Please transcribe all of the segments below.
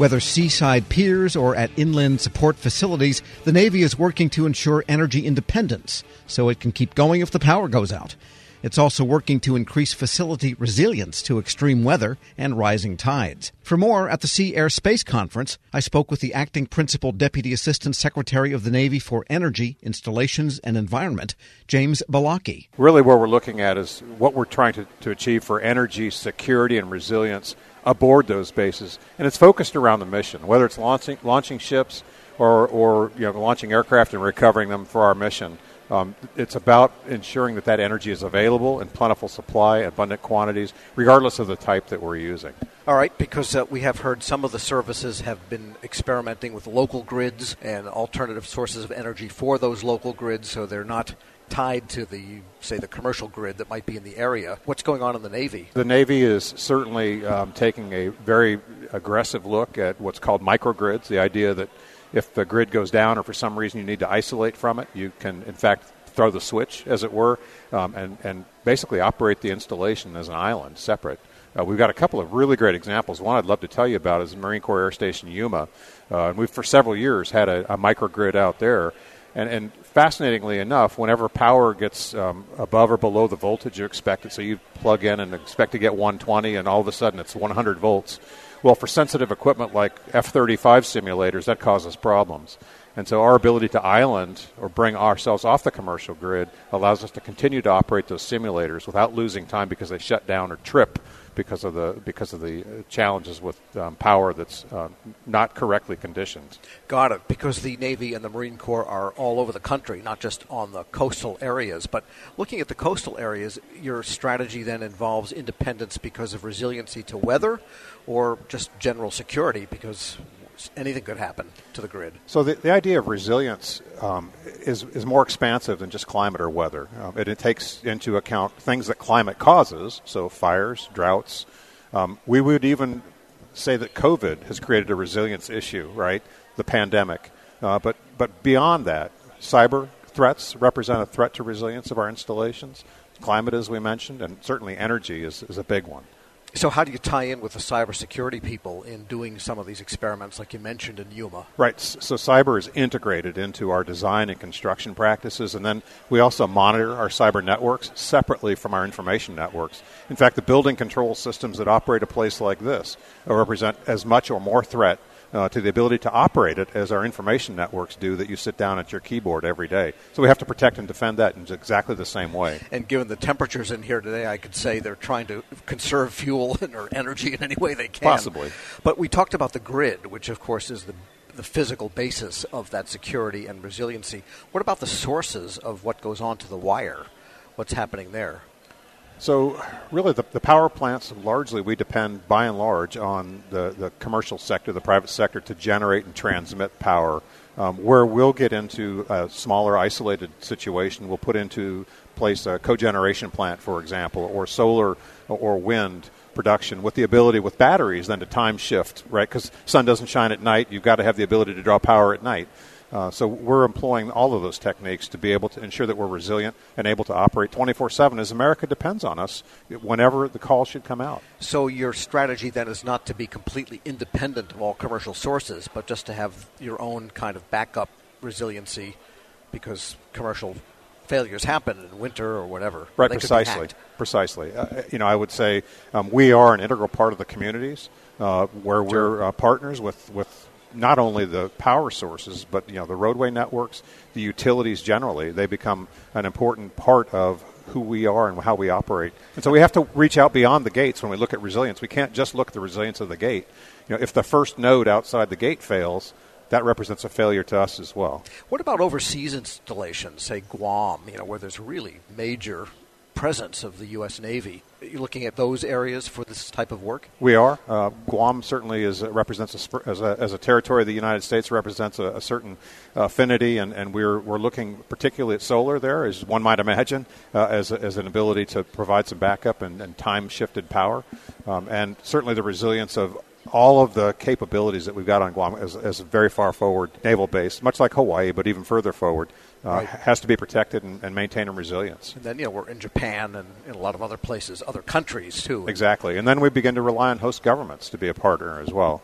Whether seaside piers or at inland support facilities, the Navy is working to ensure energy independence so it can keep going if the power goes out. It's also working to increase facility resilience to extreme weather and rising tides. For more, at the Sea Air Space Conference, I spoke with the Acting Principal Deputy Assistant Secretary of the Navy for Energy, Installations, and Environment, James Balocki. Really, what we're looking at is what we're trying to, to achieve for energy security and resilience aboard those bases, and it's focused around the mission, whether it's launching, launching ships or, or you know, launching aircraft and recovering them for our mission. Um, it's about ensuring that that energy is available in plentiful supply, abundant quantities, regardless of the type that we're using. All right, because uh, we have heard some of the services have been experimenting with local grids and alternative sources of energy for those local grids, so they're not tied to the say the commercial grid that might be in the area. What's going on in the Navy? The Navy is certainly um, taking a very aggressive look at what's called microgrids. The idea that if the grid goes down or for some reason you need to isolate from it, you can, in fact, throw the switch, as it were, um, and, and basically operate the installation as an island, separate. Uh, we've got a couple of really great examples. One I'd love to tell you about is Marine Corps Air Station Yuma. Uh, and we've, for several years, had a, a microgrid out there. And, and, fascinatingly enough, whenever power gets um, above or below the voltage you expect it, so you plug in and expect to get 120, and all of a sudden it's 100 volts, well, for sensitive equipment like F 35 simulators, that causes problems. And so our ability to island or bring ourselves off the commercial grid allows us to continue to operate those simulators without losing time because they shut down or trip because of the because of the challenges with um, power that's uh, not correctly conditioned. Got it. Because the Navy and the Marine Corps are all over the country, not just on the coastal areas. But looking at the coastal areas, your strategy then involves independence because of resiliency to weather, or just general security because anything could happen to the grid. So the, the idea of resilience um, is, is more expansive than just climate or weather. Um, it, it, takes into account things that climate causes, so fires, droughts. Um, we would even say that COVID has created a resilience issue, right? The pandemic. Uh, but, but beyond that, cyber threats represent a threat to resilience of our installations. Climate, as we mentioned, and certainly energy is, is a big one. So, how do you tie in with the cybersecurity people in doing some of these experiments, like you mentioned in Yuma? Right. So, cyber is integrated into our design and construction practices, and then we also monitor our cyber networks separately from our information networks. In fact, the building control systems that operate a place like this represent as much or more threat uh, to the ability to operate it as our information networks do that you sit down at your keyboard every day. So we have to protect and defend that in exactly the same way. And given the temperatures in here today, I could say they're trying to conserve fuel and or energy in any way they can. Possibly. But we talked about the grid, which of course is the the physical basis of that security and resiliency. What about the sources of what goes on to the wire? What's happening there? So, really, the, the, power plants largely we depend by and large on the, the commercial sector, the private sector, to generate and transmit power. Um, where we'll get into a smaller, isolated situation, we'll put into place a cogeneration plant, for example, or solar or wind production with the ability with batteries then to time shift, right? Because sun doesn't shine at night, you've got to have the ability to draw power at night. Uh, so we're employing all of those techniques to be able to ensure that we're resilient and able to operate 24/7 as America depends on us whenever the call should come out. So your strategy then is not to be completely independent of all commercial sources, but just to have your own kind of backup resiliency because commercial failures happen in winter or whatever. Right, precisely. Precisely. Uh, you know, I would say um, we are an integral part of the communities uh, where we're uh, partners with with not only the power sources, but you know the roadway networks, the utilities generally. They become an important part of who we are and how we operate. And so we have to reach out beyond the gates when we look at resilience. We can't just look at the resilience of the gate. You know, if the first node outside the gate fails, that represents a failure to us as well. What about overseas installations, say Guam, you know, where there's really major presence of the U.S. Navy. Are you looking at those areas for this type of work? We are. Uh, Guam certainly is, uh, represents a, as, a, as a territory of the United States represents a, a certain affinity, and, and we're, we're looking particularly at solar there, as one might imagine, uh, as, as an ability to provide some backup and, and time shifted power, um, and certainly the resilience of all of the capabilities that we've got on Guam as, as a very far forward naval base, much like Hawaii, but even further forward uh, right. has to be protected and, and maintained in resilience. And then, you know, we're in Japan and in a lot of other places, other countries too. Exactly. And then we begin to rely on host governments to be a partner as well.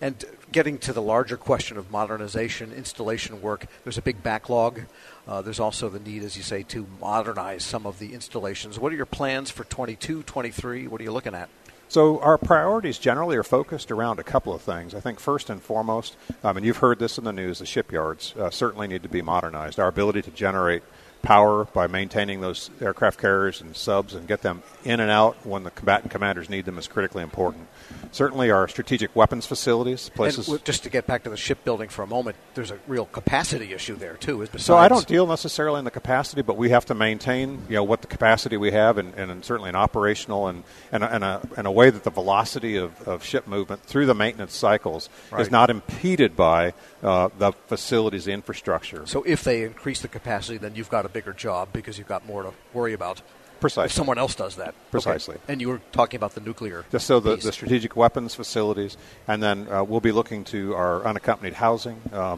And getting to the larger question of modernization, installation work, there's a big backlog. Uh, there's also the need, as you say, to modernize some of the installations. What are your plans for 22, 23? What are you looking at? So our priorities generally are focused around a couple of things. I think first and foremost, um, and you've heard this in the news, the shipyards uh, certainly need to be modernized. Our ability to generate power by maintaining those aircraft carriers and subs and get them in and out when the combatant commanders need them is critically important. Certainly, our strategic weapons facilities, places. And just to get back to the shipbuilding for a moment, there's a real capacity issue there too. So I don't deal necessarily in the capacity, but we have to maintain, you know, what the capacity we have, and, and certainly an operational and and a, and, a, and a way that the velocity of, of ship movement through the maintenance cycles right. is not impeded by uh, the facilities, the infrastructure. So if they increase the capacity, then you've got a bigger job because you've got more to worry about. Precisely. If someone else does that. Precisely. Okay. And you were talking about the nuclear. Just so the, the strategic weapons facilities, and then uh, we'll be looking to our unaccompanied housing uh,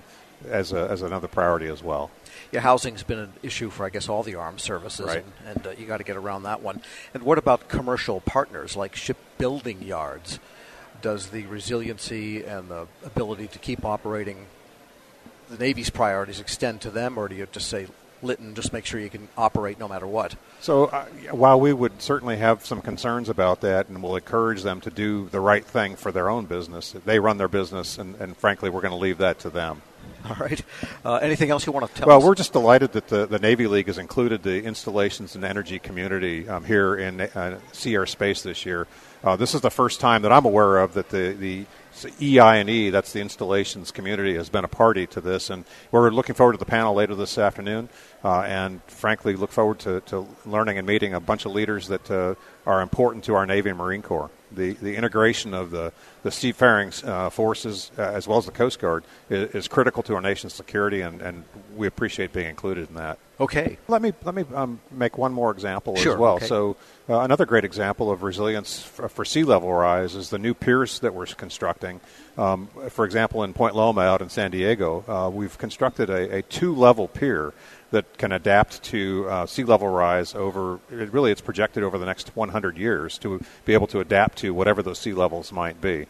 as, a, as another priority as well. Yeah, housing's been an issue for, I guess, all the armed services, right. and, and uh, you got to get around that one. And what about commercial partners like shipbuilding yards? Does the resiliency and the ability to keep operating the Navy's priorities extend to them, or do you just say, Lytton, just make sure you can operate no matter what? So, uh, while we would certainly have some concerns about that and will encourage them to do the right thing for their own business, they run their business, and, and frankly, we're going to leave that to them. All right. Uh, anything else you want to tell well, us? Well, we're just delighted that the, the Navy League has included the installations and energy community um, here in uh, Sea Air Space this year. Uh, this is the first time that I'm aware of that the, the EI&E, that's the installations community, has been a party to this, and we're looking forward to the panel later this afternoon, uh, and frankly, look forward to, to, learning and meeting a bunch of leaders that uh, are important to our Navy and Marine Corps. The, the integration of the, the seafaring uh, forces uh, as well as the Coast Guard is, is, critical to our nation's security, and, and we appreciate being included in that. Okay. Let me let me um, make one more example sure, as well. Okay. So uh, another great example of resilience for, for, sea level rise is the new piers that we're constructing. Um, for example, in Point Loma out in San Diego, uh, we've constructed a, a two level pier that can adapt to uh, sea level rise over. It really, it's projected over the next 100 years to be able to adapt to whatever those sea levels might be.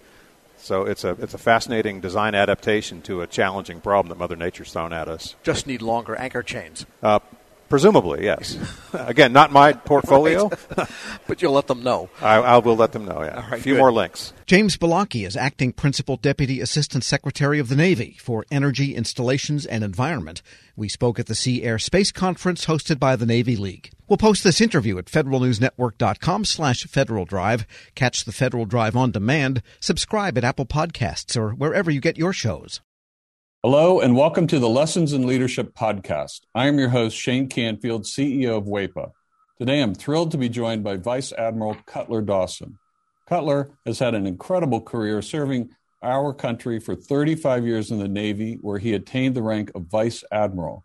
So it's a it's a fascinating design adaptation to a challenging problem that Mother Nature's thrown at us. Just need longer anchor chains. Uh, Presumably, yes. Again, not my portfolio. but you'll let them know. I, I, will let them know, yeah. Right, a few good. more links. James Balocki is Acting Principal Deputy Assistant Secretary of the Navy for Energy, Installations, and Environment. We spoke at the Sea Air Space Conference hosted by the Navy League. We'll post this interview at federalnewsnetwork.com slash Federal Drive. Catch the Federal Drive on demand. Subscribe at Apple Podcasts or wherever you get your shows. Hello, and welcome to the Lessons in Leadership podcast. I am your host, Shane Canfield, CEO of WEPA. Today, I'm thrilled to be joined by Vice Admiral Cutler Dawson. Cutler has had an incredible career serving our country for 35 years in the Navy, where he attained the rank of Vice Admiral.